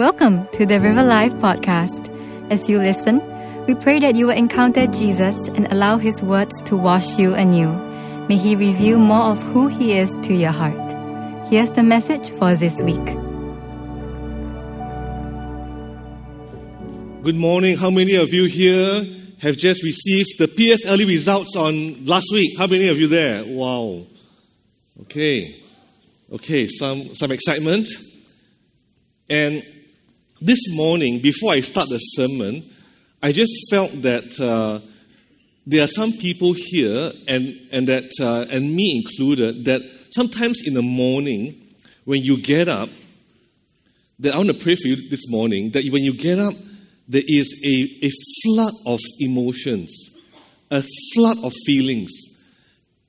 Welcome to the River Life podcast. As you listen, we pray that you will encounter Jesus and allow His words to wash you anew. May He reveal more of who He is to your heart. Here's the message for this week. Good morning. How many of you here have just received the PSLE results on last week? How many of you there? Wow. Okay. Okay, some, some excitement. And this morning, before I start the sermon, I just felt that uh, there are some people here, and, and, that, uh, and me included, that sometimes in the morning, when you get up, that I want to pray for you this morning, that when you get up, there is a, a flood of emotions, a flood of feelings,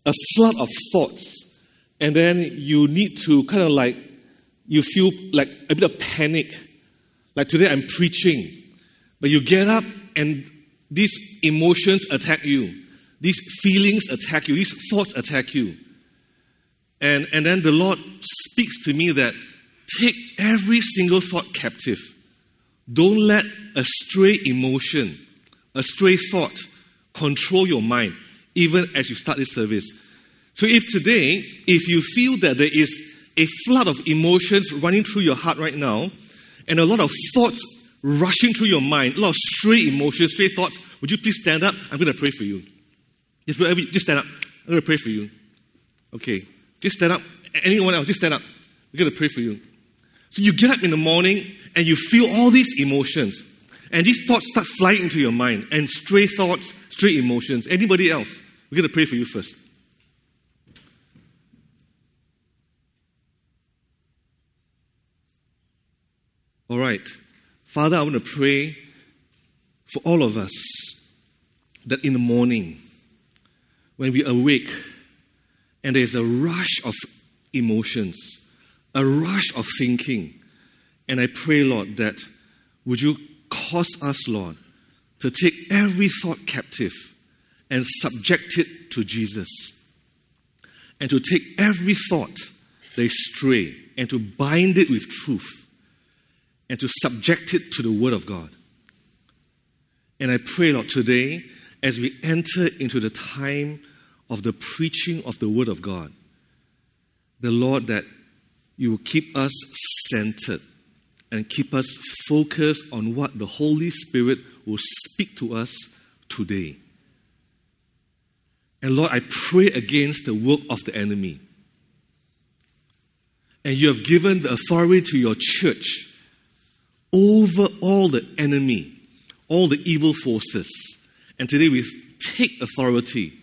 a flood of thoughts, and then you need to kind of like, you feel like a bit of panic like today, I'm preaching, but you get up and these emotions attack you, these feelings attack you, these thoughts attack you. And, and then the Lord speaks to me that take every single thought captive. Don't let a stray emotion, a stray thought control your mind, even as you start this service. So, if today, if you feel that there is a flood of emotions running through your heart right now, and a lot of thoughts rushing through your mind, a lot of stray emotions, stray thoughts, would you please stand up? I'm going to pray for you. Just, wherever, just stand up. I'm going to pray for you. Okay. Just stand up. Anyone else, just stand up. We're going to pray for you. So you get up in the morning and you feel all these emotions. And these thoughts start flying into your mind. And stray thoughts, stray emotions. Anybody else? We're going to pray for you first. All right. Father, I want to pray for all of us that in the morning, when we awake and there's a rush of emotions, a rush of thinking, and I pray, Lord, that would you cause us, Lord, to take every thought captive and subject it to Jesus, and to take every thought that is stray and to bind it with truth and to subject it to the Word of God. And I pray, Lord, today, as we enter into the time of the preaching of the Word of God, the Lord, that you will keep us centered and keep us focused on what the Holy Spirit will speak to us today. And Lord, I pray against the work of the enemy. And you have given the authority to your church over all the enemy, all the evil forces. And today we take authority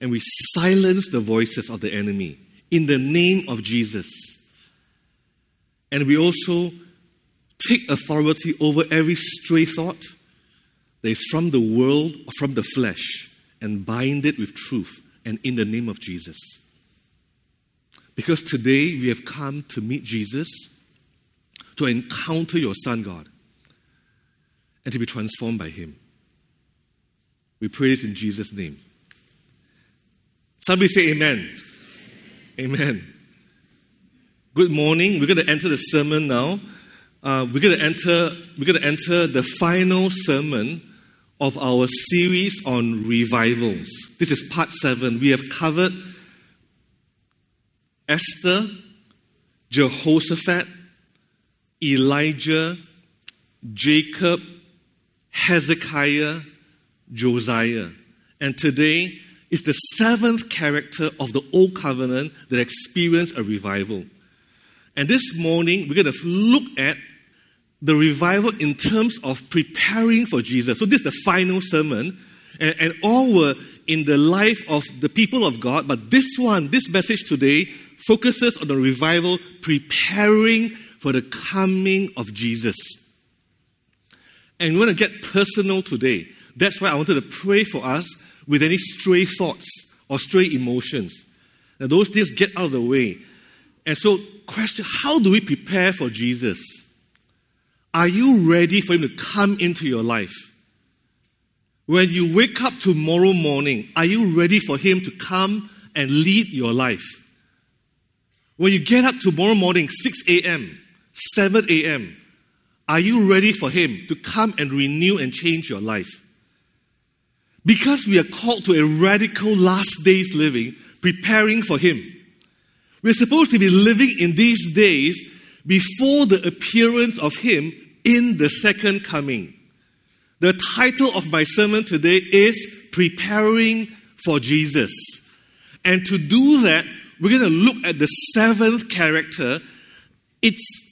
and we silence the voices of the enemy in the name of Jesus. And we also take authority over every stray thought that is from the world or from the flesh and bind it with truth and in the name of Jesus. Because today we have come to meet Jesus to encounter your Son, God, and to be transformed by Him. We pray this in Jesus' name. Somebody say amen. Amen. Good morning. We're going to enter the sermon now. Uh, we're going to enter. We're going to enter the final sermon of our series on revivals. This is part seven. We have covered Esther, Jehoshaphat, Elijah, Jacob, Hezekiah, Josiah. And today is the seventh character of the Old Covenant that experienced a revival. And this morning, we're going to look at the revival in terms of preparing for Jesus. So, this is the final sermon, and, and all were in the life of the people of God. But this one, this message today, focuses on the revival preparing for the coming of Jesus. And we want to get personal today. That's why I wanted to pray for us with any stray thoughts or stray emotions. Now, those things get out of the way. And so, question how do we prepare for Jesus? Are you ready for Him to come into your life? When you wake up tomorrow morning, are you ready for Him to come and lead your life? When you get up tomorrow morning, 6 a.m., 7 a.m. Are you ready for Him to come and renew and change your life? Because we are called to a radical last days living, preparing for Him. We're supposed to be living in these days before the appearance of Him in the second coming. The title of my sermon today is Preparing for Jesus. And to do that, we're going to look at the seventh character. It's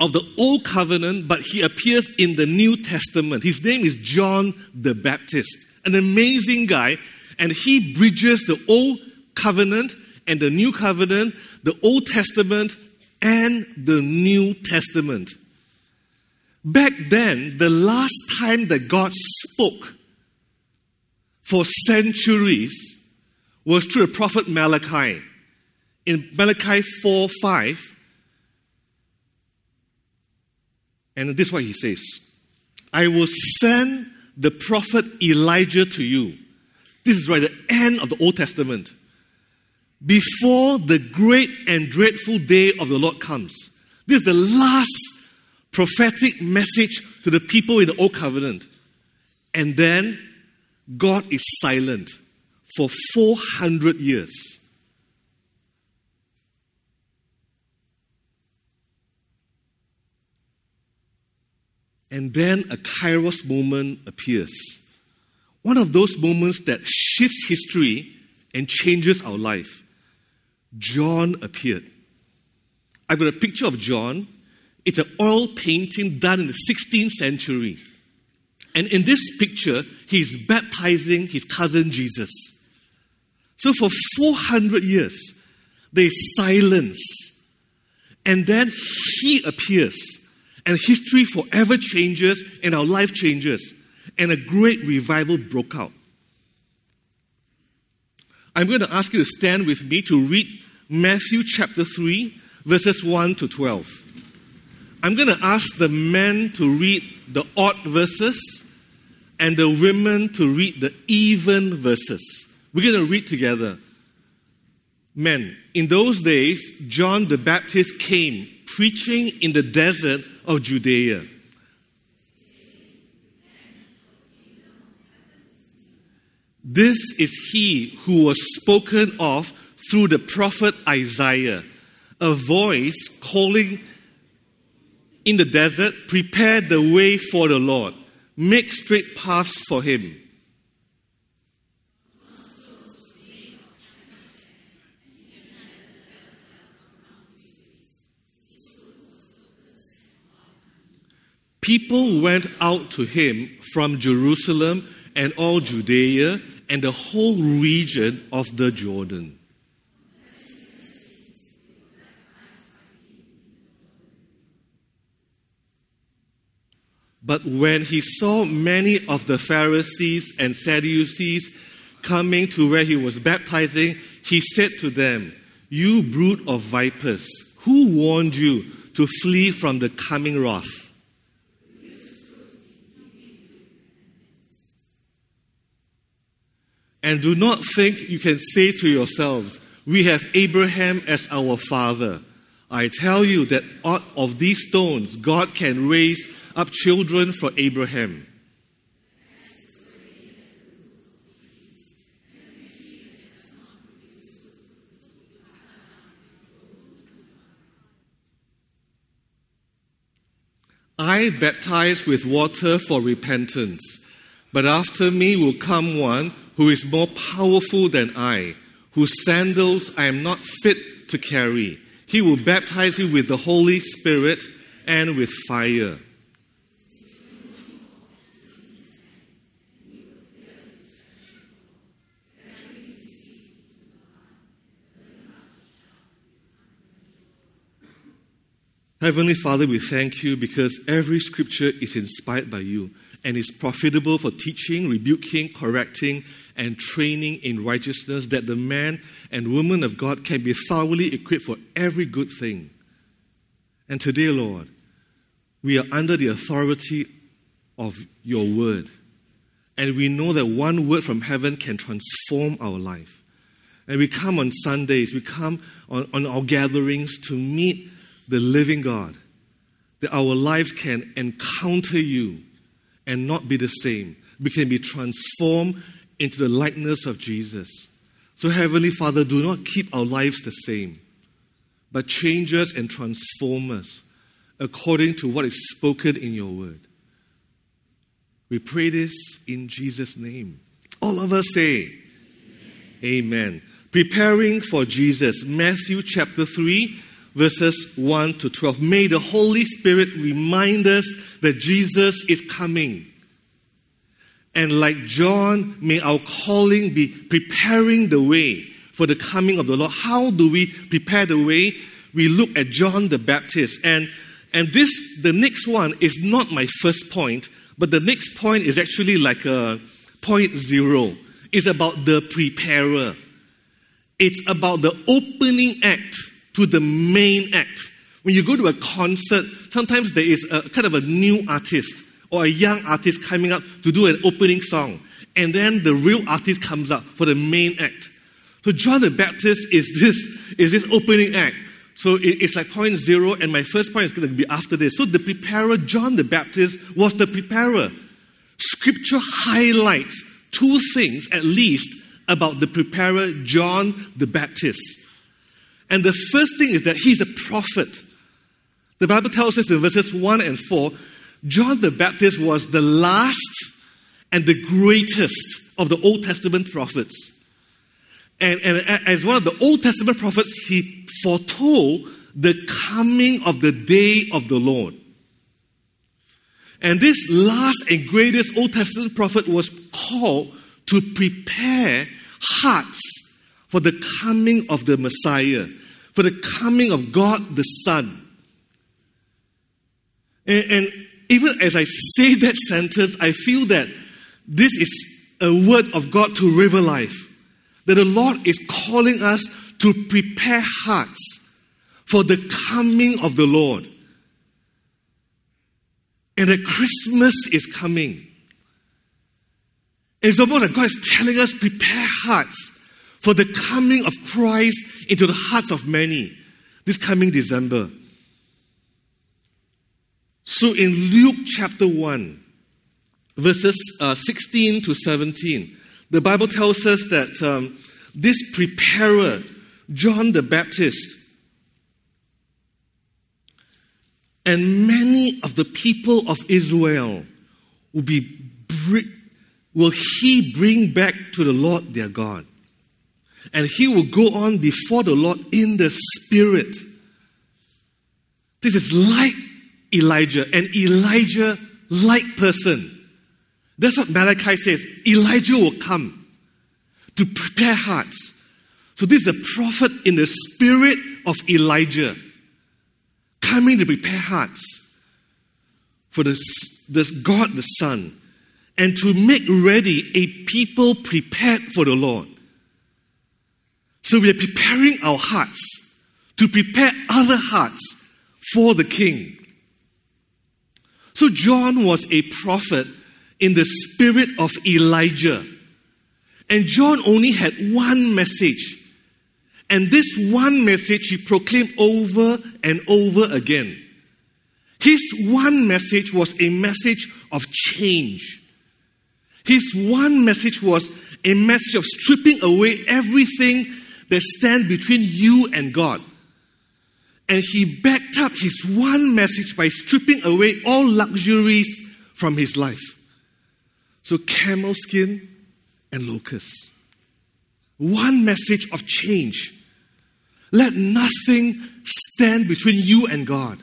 of the Old Covenant, but he appears in the New Testament. His name is John the Baptist, an amazing guy, and he bridges the Old Covenant and the New Covenant, the Old Testament and the New Testament. Back then, the last time that God spoke for centuries was through the prophet Malachi. In Malachi 4 5, and this is what he says I will send the prophet Elijah to you. This is right at the end of the Old Testament. Before the great and dreadful day of the Lord comes. This is the last prophetic message to the people in the Old Covenant. And then God is silent for 400 years. And then a kairos moment appears. One of those moments that shifts history and changes our life. John appeared. I've got a picture of John. It's an oil painting done in the 16th century. And in this picture, he's baptizing his cousin Jesus. So for 400 years, there's silence. And then he appears, and history forever changes, and our life changes. And a great revival broke out. I'm going to ask you to stand with me to read Matthew chapter 3, verses 1 to 12. I'm going to ask the men to read the odd verses and the women to read the even verses. We're going to read together. Men, in those days, John the Baptist came preaching in the desert of Judea. This is he who was spoken of through the prophet Isaiah, a voice calling in the desert, Prepare the way for the Lord, make straight paths for him. People went out to him from Jerusalem and all Judea and the whole region of the Jordan. But when he saw many of the Pharisees and Sadducees coming to where he was baptizing, he said to them, You brood of vipers, who warned you to flee from the coming wrath? And do not think you can say to yourselves, We have Abraham as our father. I tell you that out of these stones, God can raise up children for Abraham. I baptize with water for repentance, but after me will come one who is more powerful than I, whose sandals I am not fit to carry. He will baptize you with the Holy Spirit and with fire. Heavenly Father, we thank you because every scripture is inspired by you and is profitable for teaching, rebuking, correcting, and training in righteousness, that the man and woman of God can be thoroughly equipped for every good thing. And today, Lord, we are under the authority of your word. And we know that one word from heaven can transform our life. And we come on Sundays, we come on, on our gatherings to meet the living God, that our lives can encounter you and not be the same. We can be transformed into the likeness of Jesus. So, Heavenly Father, do not keep our lives the same, but change us and transform us according to what is spoken in your word. We pray this in Jesus' name. All of us say, Amen. Amen. Preparing for Jesus, Matthew chapter 3 verses 1 to 12. May the Holy Spirit remind us that Jesus is coming. And like John, may our calling be preparing the way for the coming of the Lord. How do we prepare the way? We look at John the Baptist. And, and this, the next one, is not my first point, but the next point is actually like a point zero. It's about the preparer. It's about the opening act to the main act. When you go to a concert, sometimes there is a kind of a new artist or a young artist coming up to do an opening song. And then the real artist comes up for the main act. So John the Baptist is this, is this opening act. So it's like point zero, and my first point is going to be after this. So the preparer, John the Baptist, was the preparer. Scripture highlights two things at least about the preparer, John the Baptist. And the first thing is that he's a prophet. The Bible tells us in verses 1 and 4 John the Baptist was the last and the greatest of the Old Testament prophets. And, and as one of the Old Testament prophets, he foretold the coming of the day of the Lord. And this last and greatest Old Testament prophet was called to prepare hearts for the coming of the Messiah, for the coming of God the Son. And, and even as I say that sentence, I feel that this is a word of God to river life. That the Lord is calling us to prepare hearts for the coming of the Lord. And that Christmas is coming. It's almost like God is telling us, prepare hearts for the coming of Christ into the hearts of many this coming December. So in Luke chapter 1, verses uh, 16 to 17, the Bible tells us that um, this preparer, John the Baptist, and many of the people of Israel will be will he bring back to the Lord their God. And he will go on before the Lord in the Spirit. This is like Elijah, an Elijah like person. That's what Malachi says. Elijah will come to prepare hearts. So, this is a prophet in the spirit of Elijah coming to prepare hearts for the, God the Son and to make ready a people prepared for the Lord. So we are preparing our hearts to prepare other hearts for the King. So John was a prophet in the spirit of Elijah. And John only had one message. And this one message he proclaimed over and over again. His one message was a message of change. His one message was a message of stripping away everything that stand between you and God. And he backed up his one message by stripping away all luxuries from his life. So, camel skin and locusts. One message of change. Let nothing stand between you and God.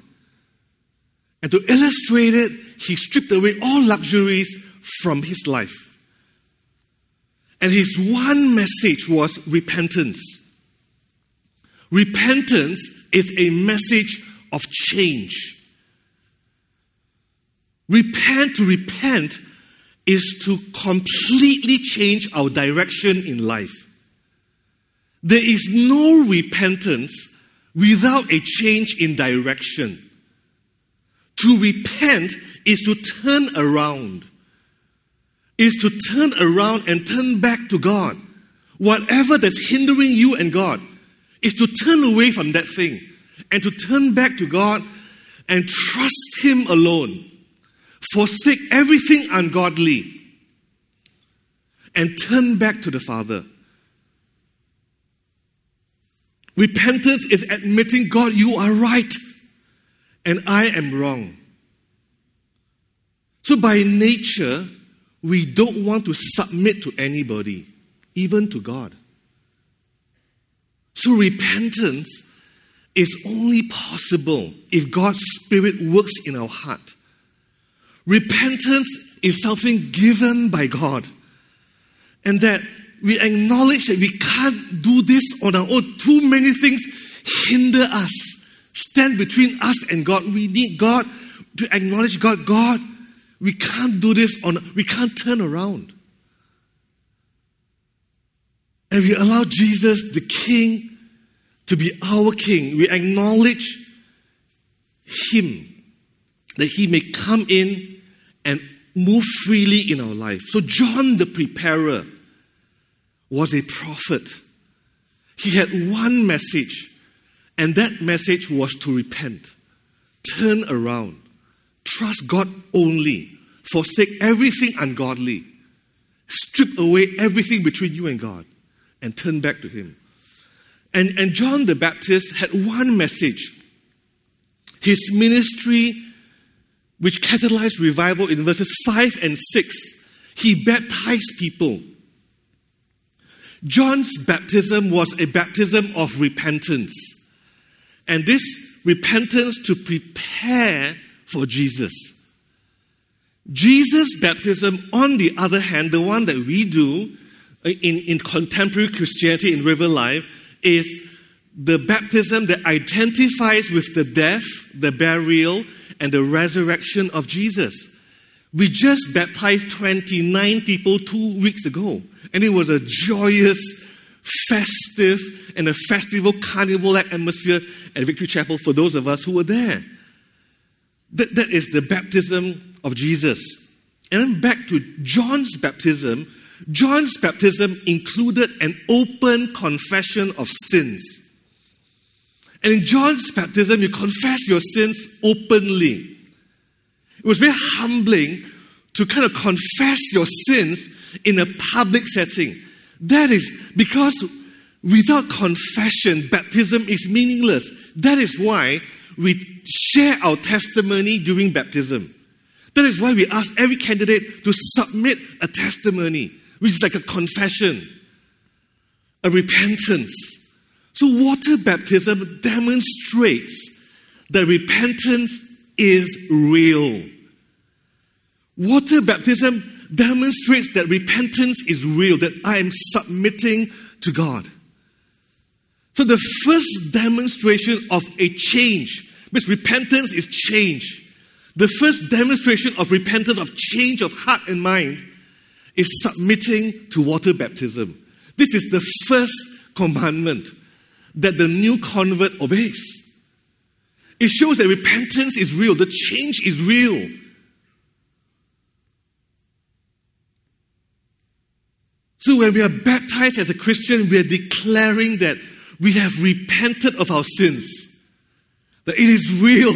And to illustrate it, he stripped away all luxuries from his life. And his one message was repentance. Repentance is a message of change. Repent to repent is to completely change our direction in life. There is no repentance without a change in direction. To repent is to turn around is to turn around and turn back to God. Whatever that's hindering you and God is to turn away from that thing and to turn back to God and trust Him alone. Forsake everything ungodly and turn back to the Father. Repentance is admitting, God, you are right and I am wrong. So, by nature, we don't want to submit to anybody, even to God. So, repentance is only possible if God's Spirit works in our heart. Repentance is something given by God, and that we acknowledge that we can't do this on our own. Too many things hinder us, stand between us and God. We need God to acknowledge God. God, we can't do this on, we can't turn around. And we allow Jesus, the King, to be our King. We acknowledge Him, that He may come in and move freely in our life. So, John the Preparer was a prophet. He had one message, and that message was to repent, turn around, trust God only, forsake everything ungodly, strip away everything between you and God, and turn back to Him. And, and John the Baptist had one message. His ministry, which catalyzed revival in verses 5 and 6, he baptized people John's baptism was a baptism of repentance. And this repentance to prepare for Jesus. Jesus' baptism, on the other hand, the one that we do in, in contemporary Christianity in River Life, is the baptism that identifies with the death, the burial, and the resurrection of Jesus. We just baptized 29 people two weeks ago. And it was a joyous, festive, and a festival carnival like atmosphere at Victory Chapel for those of us who were there. That, that is the baptism of Jesus. And then back to John's baptism. John's baptism included an open confession of sins. And in John's baptism, you confess your sins openly. It was very humbling to kind of confess your sins in a public setting. That is because without confession, baptism is meaningless. That is why we share our testimony during baptism. That is why we ask every candidate to submit a testimony, which is like a confession, a repentance. So, water baptism demonstrates that repentance is real. Water baptism demonstrates that repentance is real, that I am submitting to God. So, the first demonstration of a change, because repentance is change. The first demonstration of repentance, of change of heart and mind, is submitting to water baptism. This is the first commandment that the new convert obeys. It shows that repentance is real, the change is real. So when we are baptized as a Christian, we are declaring that we have repented of our sins, that it is real,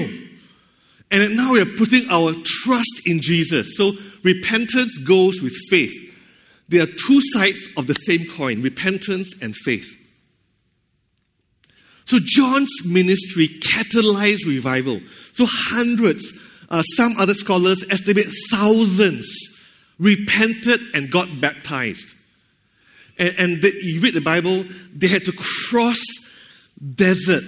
and now we are putting our trust in Jesus. So repentance goes with faith. There are two sides of the same coin repentance and faith. So John's ministry catalyzed revival. So hundreds, uh, some other scholars estimate thousands repented and got baptized. And, and the, you read the Bible, they had to cross desert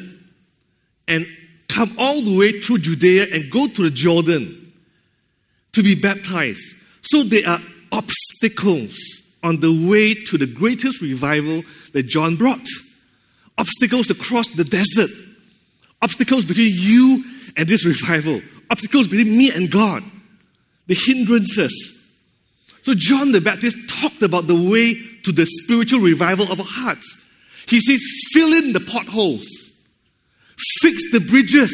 and come all the way through Judea and go to the Jordan to be baptized. So there are obstacles on the way to the greatest revival that John brought. Obstacles to cross the desert. Obstacles between you and this revival. Obstacles between me and God. The hindrances. So John the Baptist talked about the way to the spiritual revival of our hearts. He says, fill in the potholes, fix the bridges.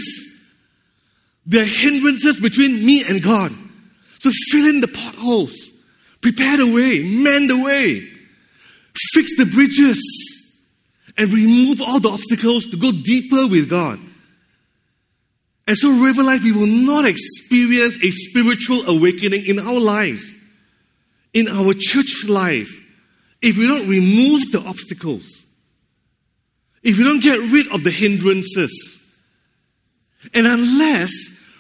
There are hindrances between me and God. So fill in the potholes, prepare the way, mend the way, fix the bridges, and remove all the obstacles to go deeper with God. And so, River Life, we will not experience a spiritual awakening in our lives, in our church life, if we don't remove the obstacles, if we don't get rid of the hindrances, and unless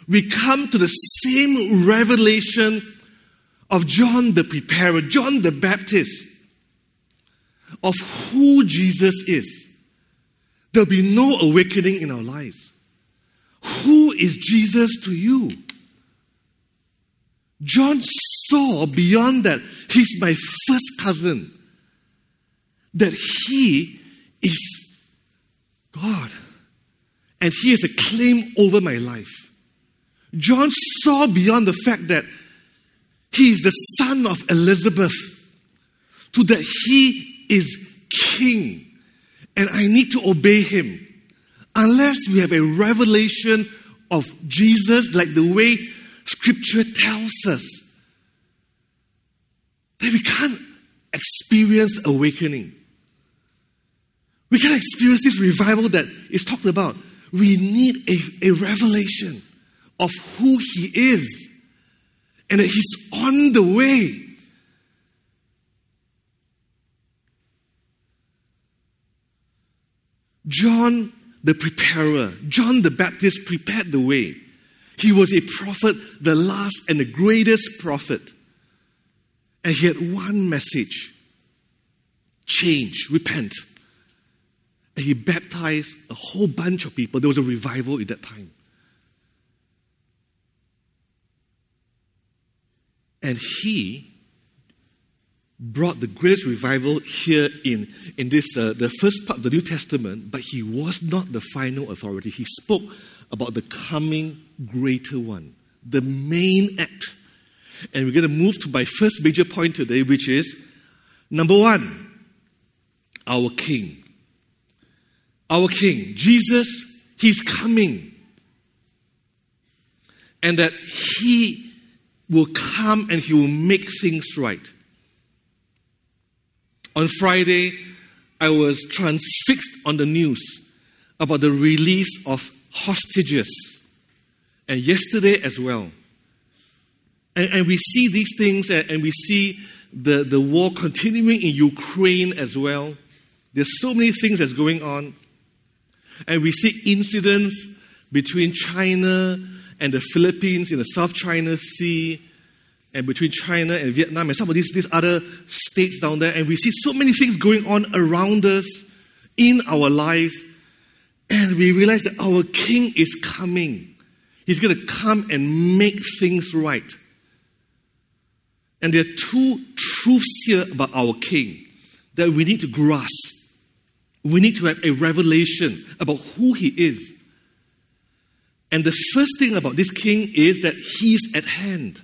we come to the same revelation of John the Preparer, John the Baptist, of who Jesus is, there'll be no awakening in our lives. Who is Jesus to you? John saw beyond that, he's my first cousin, that he is God and he has a claim over my life. John saw beyond the fact that he is the son of Elizabeth to that he is king and I need to obey him. Unless we have a revelation of Jesus, like the way scripture tells us, that we can't experience awakening. We can't experience this revival that is talked about. We need a, a revelation of who He is and that He's on the way. John the preparer, John the Baptist prepared the way. He was a prophet, the last and the greatest prophet. And he had one message change, repent. And he baptized a whole bunch of people. There was a revival at that time. And he brought the greatest revival here in, in this uh, the first part of the New Testament, but he was not the final authority. He spoke about the coming greater one, the main act. And we're going to move to my first major point today, which is number one, our King our King, Jesus, He's coming. And that He will come and He will make things right. On Friday, I was transfixed on the news about the release of hostages, and yesterday as well. And, and we see these things, and, and we see the, the war continuing in Ukraine as well. There's so many things that's going on. And we see incidents between China and the Philippines in the South China Sea, and between China and Vietnam and some of these, these other states down there. And we see so many things going on around us in our lives. And we realize that our King is coming. He's going to come and make things right. And there are two truths here about our King that we need to grasp. We need to have a revelation about who he is. And the first thing about this king is that he's at hand.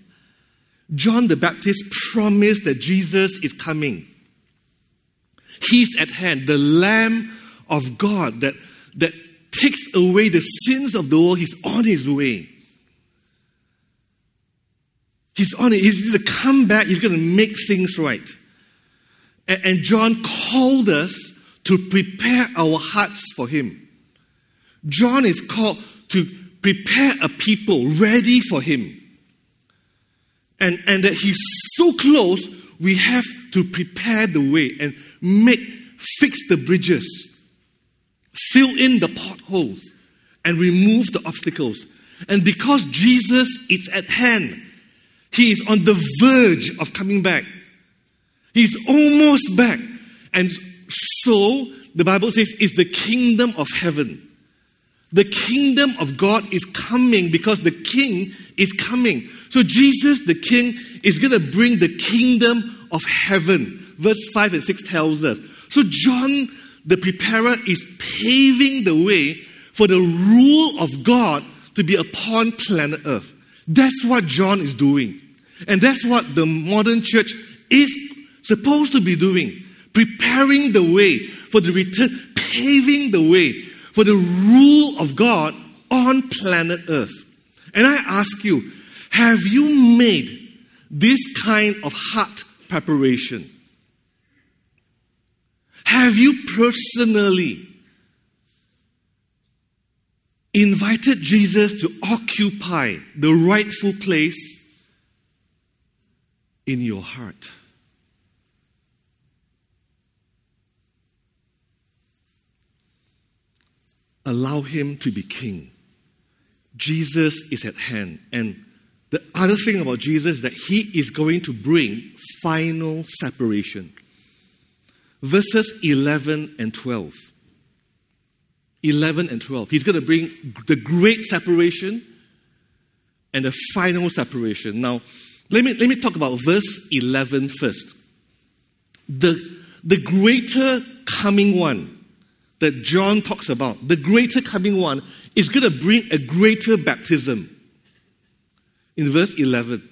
John the Baptist promised that Jesus is coming. He's at hand, the Lamb of God that, that takes away the sins of the world. He's on his way. He's on it. He's going to come back. He's going to make things right. And, and John called us to prepare our hearts for Him. John is called to prepare a people ready for Him. And, and that He's so close, we have to prepare the way and make, fix the bridges, fill in the potholes, and remove the obstacles. And because Jesus is at hand, He is on the verge of coming back. He's almost back. And so, the Bible says, is the kingdom of heaven. The kingdom of God is coming because the king is coming. So, Jesus, the king, is going to bring the kingdom of heaven. Verse 5 and 6 tells us. So, John, the preparer, is paving the way for the rule of God to be upon planet Earth. That's what John is doing. And that's what the modern church is supposed to be doing preparing the way for the return, paving the way for the rule of God on planet Earth. And I ask you, have you made this kind of heart preparation? Have you personally invited Jesus to occupy the rightful place in your heart. Allow him to be king. Jesus is at hand. And the other thing about Jesus is that he is going to bring final separation. Verses 11 and 12. 11 and 12. He's going to bring the great separation and the final separation. Now, let me, let me talk about verse 11 first. The, the greater coming one that John talks about, the greater coming one, is going to bring a greater baptism. In verse 11.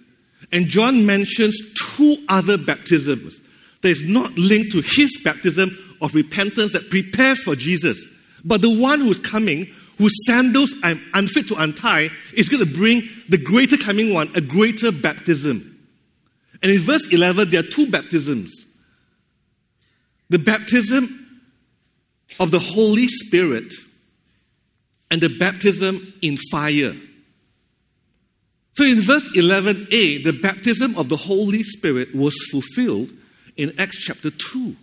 And John mentions two other baptisms that is not linked to his baptism of repentance that prepares for Jesus. But the one who's coming, whose sandals I'm unfit to untie, is going to bring the greater coming one a greater baptism. And in verse 11, there are two baptisms the baptism of the Holy Spirit and the baptism in fire. So in verse 11a, the baptism of the Holy Spirit was fulfilled in Acts chapter 2.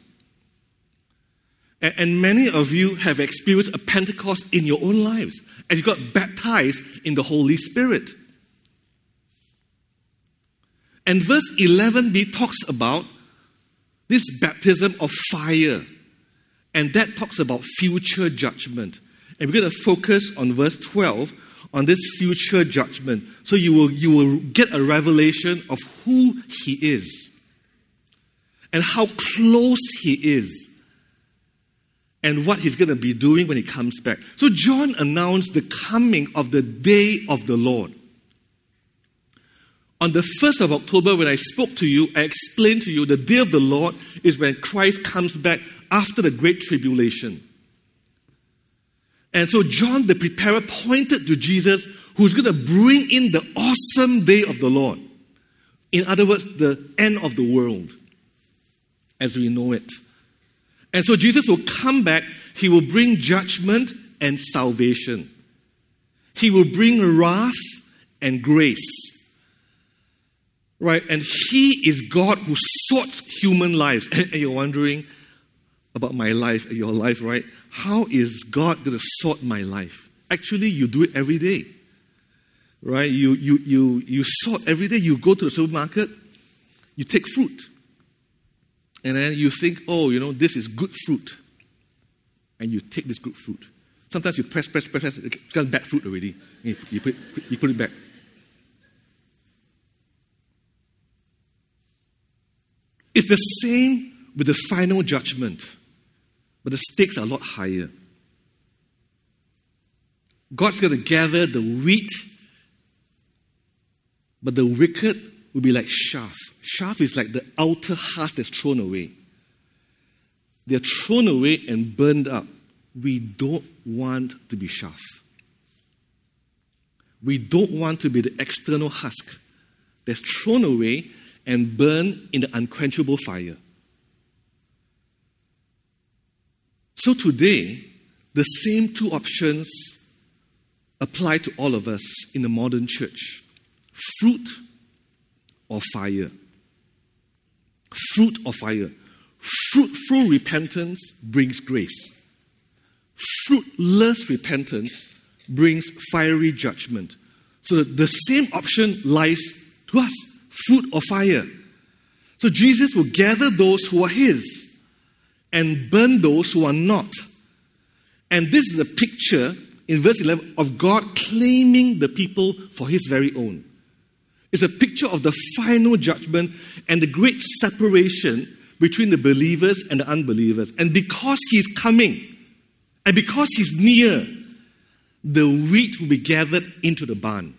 And many of you have experienced a Pentecost in your own lives as you got baptized in the Holy Spirit. And verse 11b talks about this baptism of fire. And that talks about future judgment. And we're going to focus on verse 12 on this future judgment. So you will, you will get a revelation of who he is and how close he is and what he's going to be doing when he comes back. So John announced the coming of the day of the Lord. On the 1st of October, when I spoke to you, I explained to you the day of the Lord is when Christ comes back after the Great Tribulation. And so John the Preparer pointed to Jesus, who's going to bring in the awesome day of the Lord. In other words, the end of the world as we know it. And so Jesus will come back, he will bring judgment and salvation. He will bring wrath and grace. Right? And he is God who sorts human lives. And you're wondering about my life, your life, right? How is God going to sort my life? Actually, you do it every day. Right? You, you, you, you sort every day. You go to the supermarket, you take fruit. And then you think, oh, you know, this is good fruit. And you take this good fruit. Sometimes you press, press, press, press it's got bad fruit already. You put, you put it back. It's the same with the final judgment, but the stakes are a lot higher. God's going to gather the wheat, but the wicked will be like chaff. Chaff is like the outer husk that's thrown away. They're thrown away and burned up. We don't want to be chaff. We don't want to be the external husk that's thrown away and burned in the unquenchable fire. So today, the same two options apply to all of us in the modern church fruit or fire. Fruit or fire. Fruitful repentance brings grace. Fruitless repentance brings fiery judgment. So the same option lies to us fruit or fire. So Jesus will gather those who are his and burn those who are not. And this is a picture in verse 11 of God claiming the people for his very own. It's a picture of the final judgment and the great separation between the believers and the unbelievers. And because he's coming, and because he's near, the wheat will be gathered into the barn.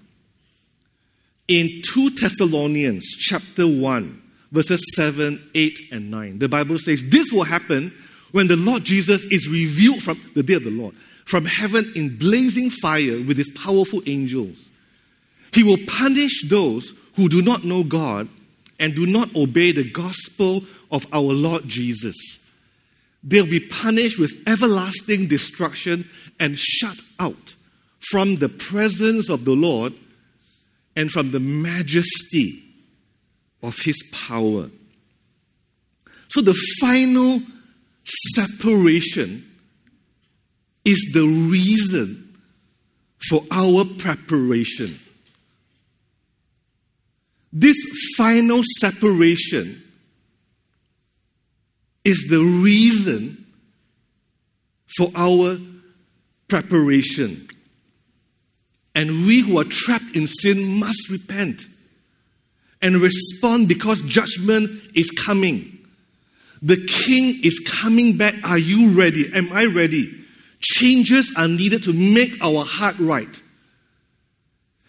In 2 Thessalonians chapter 1, verses 7, 8, and 9, the Bible says, This will happen when the Lord Jesus is revealed from the day of the Lord, from heaven in blazing fire with his powerful angels. He will punish those who do not know God and do not obey the gospel of our Lord Jesus. They'll be punished with everlasting destruction and shut out from the presence of the Lord and from the majesty of his power. So the final separation is the reason for our preparation. This final separation is the reason for our preparation. And we who are trapped in sin must repent and respond because judgment is coming. The king is coming back. Are you ready? Am I ready? Changes are needed to make our heart right.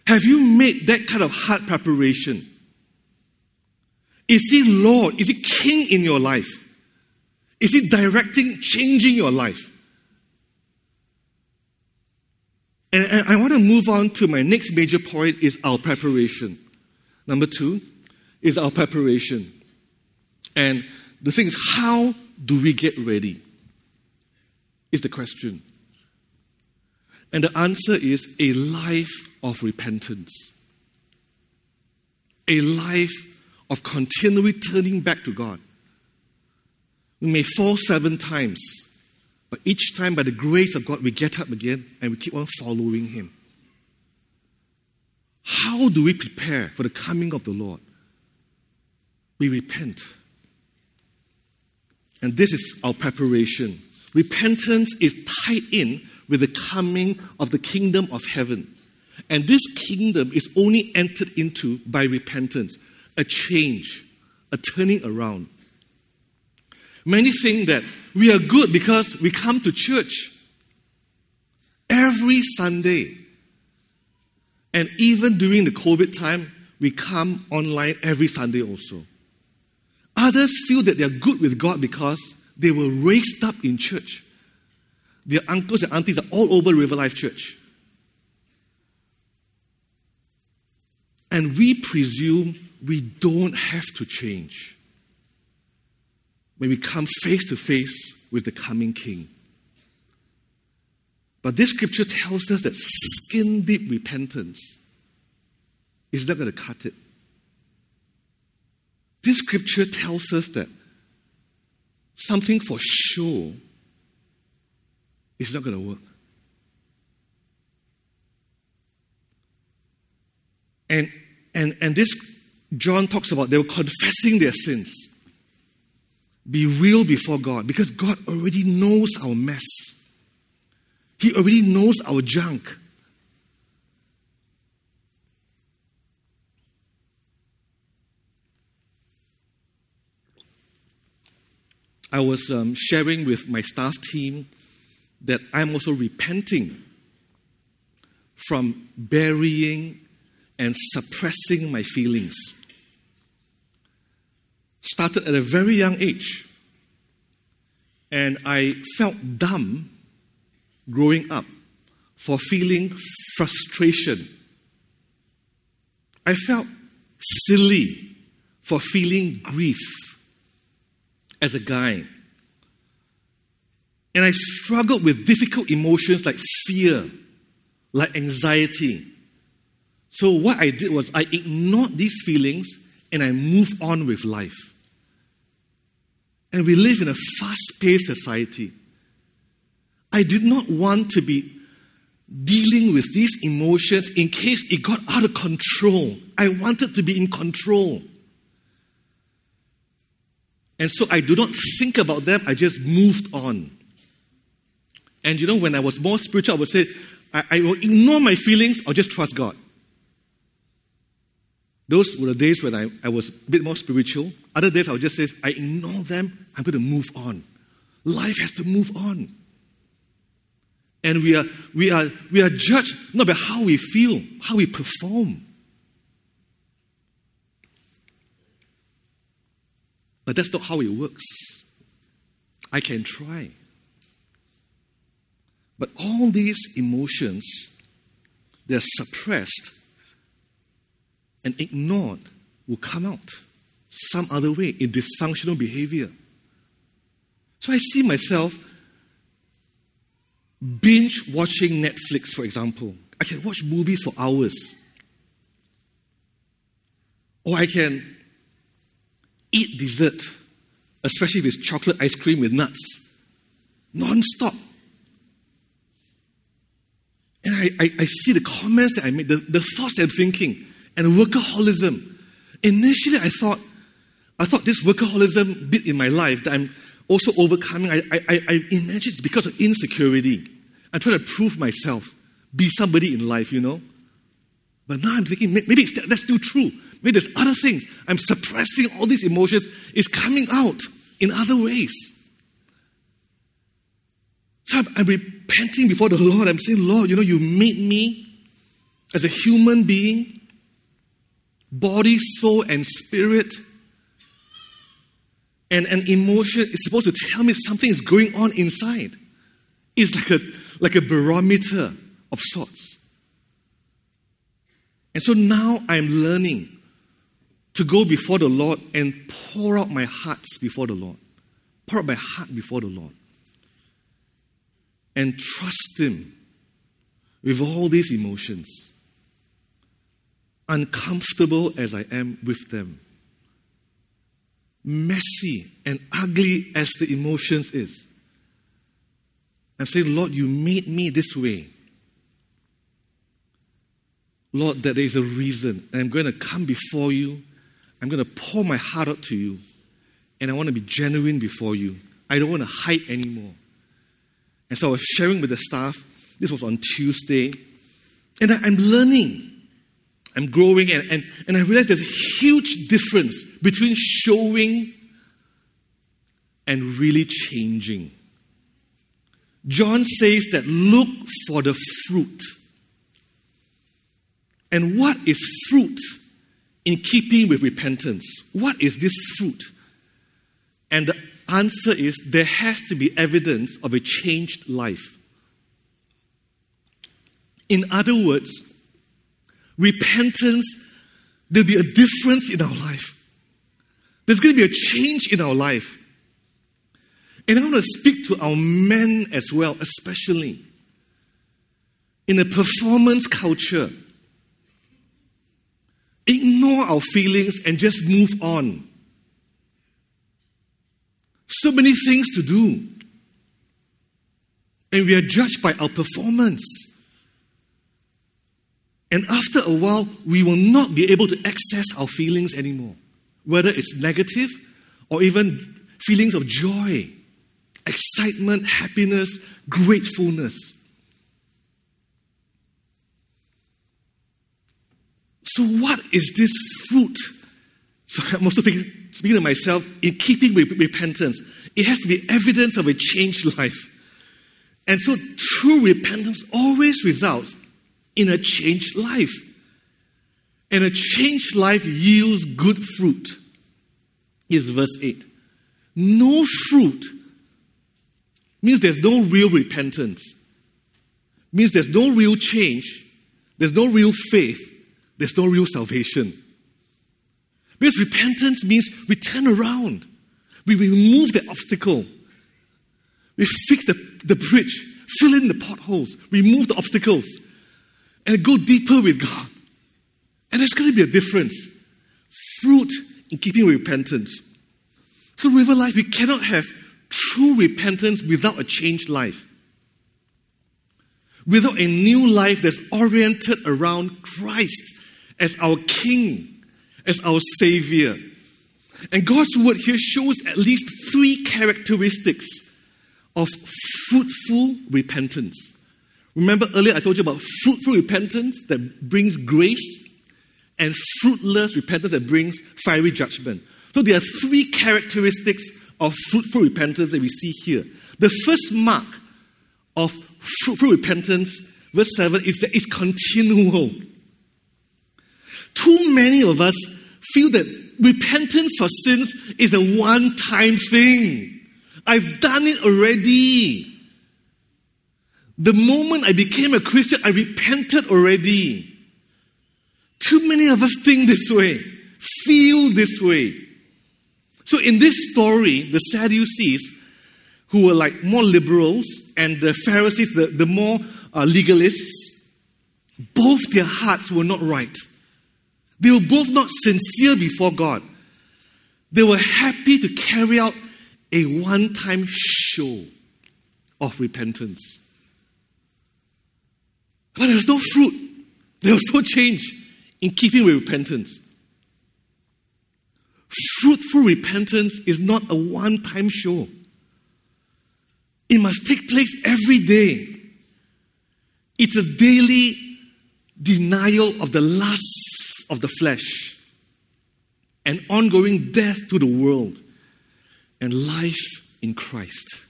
Have you made that kind of heart preparation? Is he Lord? Is he King in your life? Is he directing, changing your life? And, I want to move on to my next major point is our preparation. Number two is our preparation. And the thing is, how do we get ready? Is the question. And the answer is a life of repentance, a life of continually turning back to God. We may fall seven times, but each time, by the grace of God, we get up again and we keep on following Him. How do we prepare for the coming of the Lord? We repent. And this is our preparation. Repentance is tied in with the coming of the kingdom of heaven. And this kingdom is only entered into by repentance, a change, a turning around. Many think that we are good because we come to church every Sunday. And even during the COVID time, we come online every Sunday also. Others feel that they are good with God because they were raised up in church. Their uncles and aunties are all over River Life Church. And we presume we don't have to change when we come face to face with the coming King. But this scripture tells us that skin deep repentance is not going to cut it. This scripture tells us that something for sure is not going to work. And, and, and this, John talks about they were confessing their sins. Be real before God because God already knows our mess. He already knows our junk. I was um, sharing with my staff team that I'm also repenting from burying and suppressing my feelings. Started at a very young age. And I felt dumb growing up for feeling frustration. I felt silly for feeling grief as a guy. And I struggled with difficult emotions like fear, like anxiety. So, what I did was I ignored these feelings and I moved on with life. And we live in a fast paced society. I did not want to be dealing with these emotions in case it got out of control. I wanted to be in control. And so I do not think about them, I just moved on. And you know, when I was more spiritual, I would say, I, I will ignore my feelings, I'll just trust God. Those were the days when I, I was a bit more spiritual. Other days I would just say, I ignore them, I'm going to move on. Life has to move on. And we are, we are, we are judged not by how we feel, how we perform. But that's not how it works. I can try. But all these emotions, they're suppressed and ignored, will come out some other way in dysfunctional behavior. So I see myself binge watching Netflix, for example. I can watch movies for hours. Or I can eat dessert, especially if it's chocolate ice cream with nuts, non stop. And I, I, I, see the comments that I made, the, the thoughts I'm thinking, and workaholism. Initially, I thought, I thought this workaholism bit in my life that I'm also overcoming, I, I, I imagine it's because of insecurity. I'm trying to prove myself, be somebody in life, you know. But now I'm thinking, maybe that's still true. Maybe there's other things. I'm suppressing all these emotions. It's coming out in other ways. So I'm, I'm repenting before the Lord. I'm saying, Lord, you know, you made me as a human being, body, soul, and spirit. And an emotion is supposed to tell me something is going on inside. It's like a, like a barometer of sorts. And so now I'm learning to go before the Lord and pour out my hearts before the Lord. Pour out my heart before the Lord. And trust Him with all these emotions. Uncomfortable as I am with them. Messy and ugly as the emotions is. I'm saying, Lord, you made me this way. Lord, that there is a reason. I'm going to come before you I'm going to pour my heart out to you, and I want to be genuine before you. I don't want to hide anymore. And so I was sharing with the staff. This was on Tuesday. And I'm learning. I'm growing, and, and, and I realized there's a huge difference between showing and really changing. John says that look for the fruit. And what is fruit? in keeping with repentance. What is this fruit? And the answer is there has to be evidence of a changed life. In other words, repentance, there'll be a difference in our life. There's going to be a change in our life. And I want to speak to our men as well, especially. In a performance culture, ignore our feelings and just move on. So many things to do. And we are judged by our performance. And after a while, we will not be able to access our feelings anymore, whether it's negative or even feelings of joy, excitement, happiness, gratefulness. So, what is this fruit? So, I'm also speaking, speaking to myself in keeping with repentance. It has to be evidence of a changed life. And so, true repentance always results in a changed life. And a changed life yields good fruit. Is verse 8. No fruit means there's no real repentance, means there's no real change, there's no real faith, there's no real salvation. Because repentance means we turn around, we remove the obstacle, we fix the, the bridge, fill in the potholes, remove the obstacles, and go deeper with God. And there's going to be a difference. Fruit in keeping repentance. So, River Life, we cannot have true repentance without a changed life. Without a new life that's oriented around Christ as our King, as our Savior. And God's word here shows at least three characteristics of fruitful repentance. Remember earlier I told you about fruitful repentance that brings grace and fruitless repentance that brings fiery judgment. So there are three characteristics of fruitful repentance that we see here. The first mark of fruitful repentance, verse 7, is that it's continual. Too many of us feel that repentance for sins is a one time thing. I've done it already. The moment I became a Christian, I repented already. Too many of us think this way, feel this way. So, in this story, the Sadducees, who were like more liberals, and the Pharisees, the, the more uh, legalists, both their hearts were not right. They were both not sincere before God. They were happy to carry out a one time show of repentance. But there was no fruit, there was no change in keeping with repentance. Fruitful repentance is not a one time show, it must take place every day. It's a daily denial of the lusts of the flesh an ongoing death to the world and life in Christ.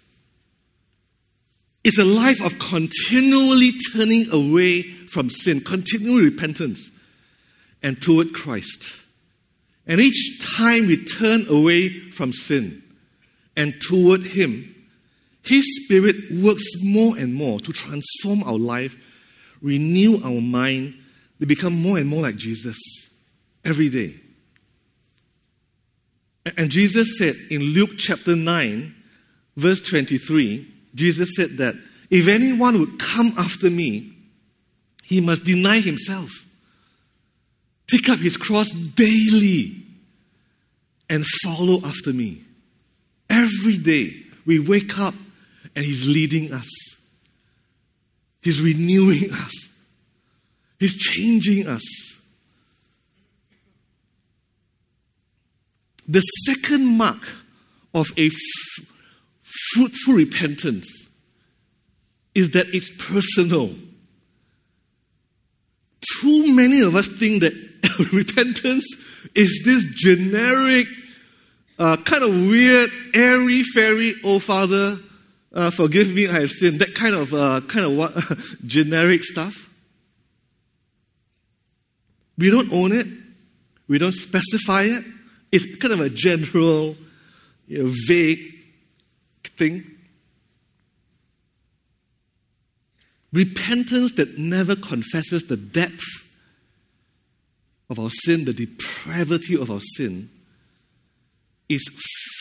It's a life of continually turning away from sin, continual repentance, and toward Christ. And each time we turn away from sin and toward Him, His Spirit works more and more to transform our life, renew our mind, to become more and more like Jesus every day. And Jesus said in Luke chapter 9, verse 23, Jesus said that if anyone would come after me, he must deny himself, take up his cross daily, and follow after me. Every day we wake up and he's leading us, he's renewing us, he's changing us. The second mark of a f- fruitful repentance is that it's personal. Too many of us think that repentance is this generic, uh, kind of weird, airy fairy, oh Father, uh, forgive me, I have sinned. That kind of, uh, kind of what, generic stuff. We don't own it. We don't specify it. It's kind of a general, you know, vague thing. Repentance that never confesses the depth of our sin, the depravity of our sin, is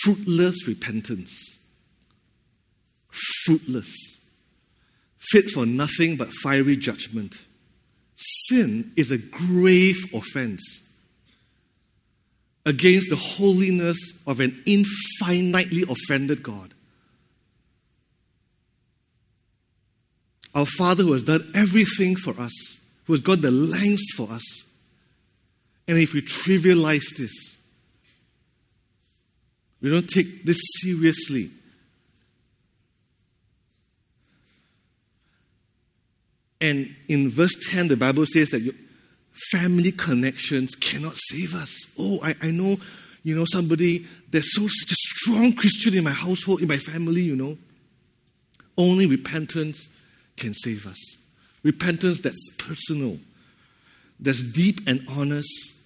fruitless repentance. Fruitless. Fit for nothing but fiery judgment. Sin is a grave offense against the holiness of an infinitely offended God. Our Father who has done everything for us, who has gone the lengths for us. And if we trivialize this, we don't take this seriously. And in verse 10, the Bible says that you, family connections cannot save us. Oh, I, I know, you know, somebody, there's so such a strong Christian in my household, in my family, you know. Only repentance can save us. Repentance that's personal, that's deep and honest,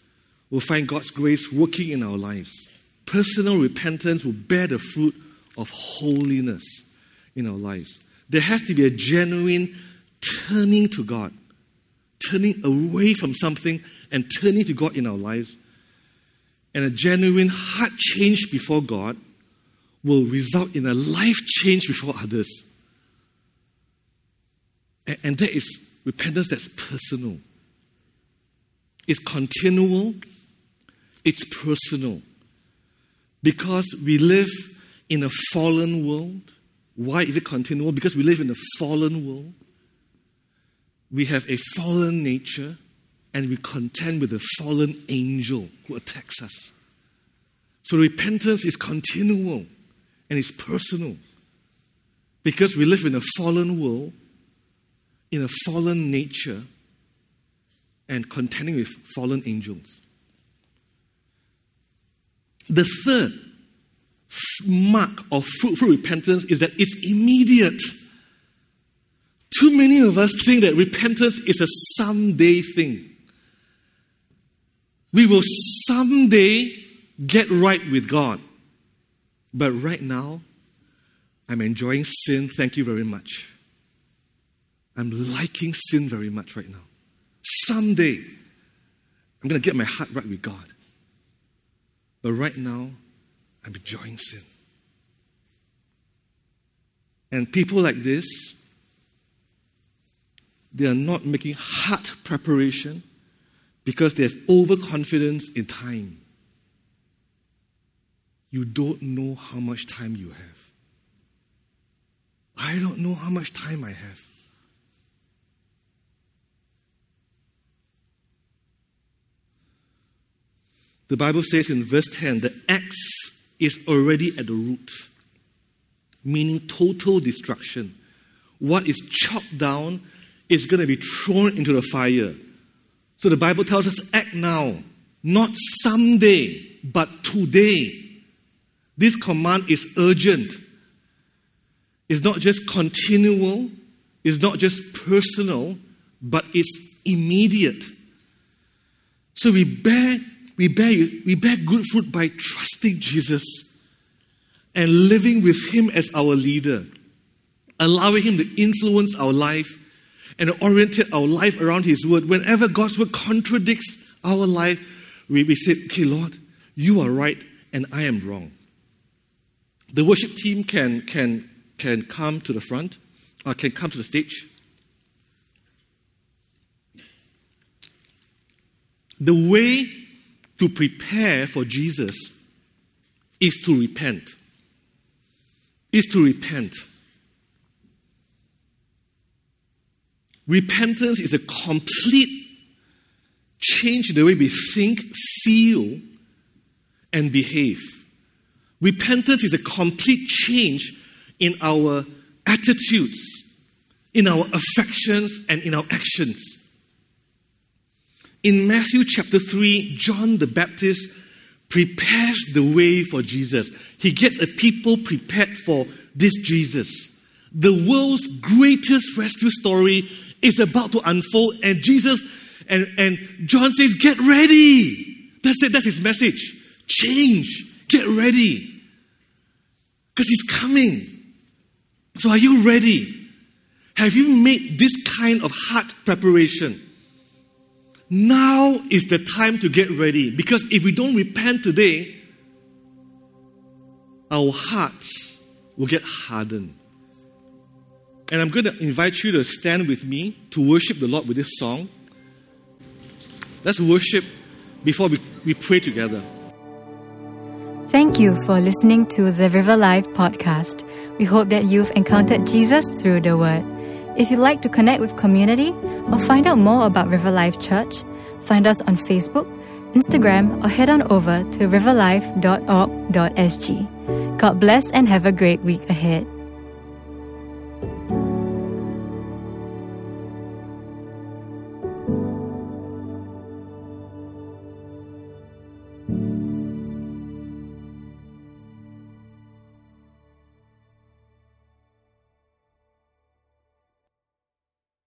will find God's grace working in our lives. Personal repentance will bear the fruit of holiness in our lives. There has to be a genuine turning to God turning away from something and turning to God in our lives, and a genuine heart change before God will result in a life change before others. And, and that is repentance that's personal. It's continual, it's personal. Because we live in a fallen world. Why is it continual? Because we live in a fallen world we have a fallen nature and we contend with a fallen angel who attacks us. So repentance is continual and it's personal. Because we live in a fallen world, in a fallen nature, and contending with fallen angels. The third mark of fruitful repentance is that it's immediate. Too many of us think that repentance is a someday thing. We will someday get right with God. But right now, I'm enjoying sin. Thank you very much. I'm liking sin very much right now. Someday, I'm going to get my heart right with God. But right now, I'm enjoying sin. And people like this they are not making heart preparation because they have overconfidence in time. You don't know how much time you have. I don't know how much time I have. The Bible says in verse 10 the axe is already at the root, meaning total destruction. What is chopped down is going to be thrown into the fire. So the Bible tells us act now, not someday, but today. This command is urgent. It's not just continual, it's not just personal, but it's immediate. So we bear, we bear, we bear good fruit by trusting Jesus and living with Him as our leader, allowing Him to influence our life and orientate our life around His Word. Whenever God's Word contradicts our life, we, we say, Okay, Lord, you are right and I am wrong. The worship team can, can, can come to the front or can come to the stage. The way to prepare for Jesus is to repent. Is to repent. Repentance is a complete change in the way we think, feel, and behave. Repentance is a complete change in our attitudes, in our affections, and in our actions. In Matthew chapter 3, John the Baptist prepares the way for Jesus. He gets a people prepared for this Jesus. The world's greatest rescue story is about to unfold, and Jesus and, and John says, Get ready. That's it, that's his message. Change, get ready. Because he's coming. So, are you ready? Have you made this kind of heart preparation? Now is the time to get ready because if we don't repent today, our hearts will get hardened. And I'm going to invite you to stand with me to worship the Lord with this song. Let's worship before we, we pray together. Thank you for listening to the River Life podcast. We hope that you've encountered Jesus through the Word. If you'd like to connect with community or find out more about River Life Church, find us on Facebook, Instagram, or head on over to riverlife.org.sg. God bless and have a great week ahead.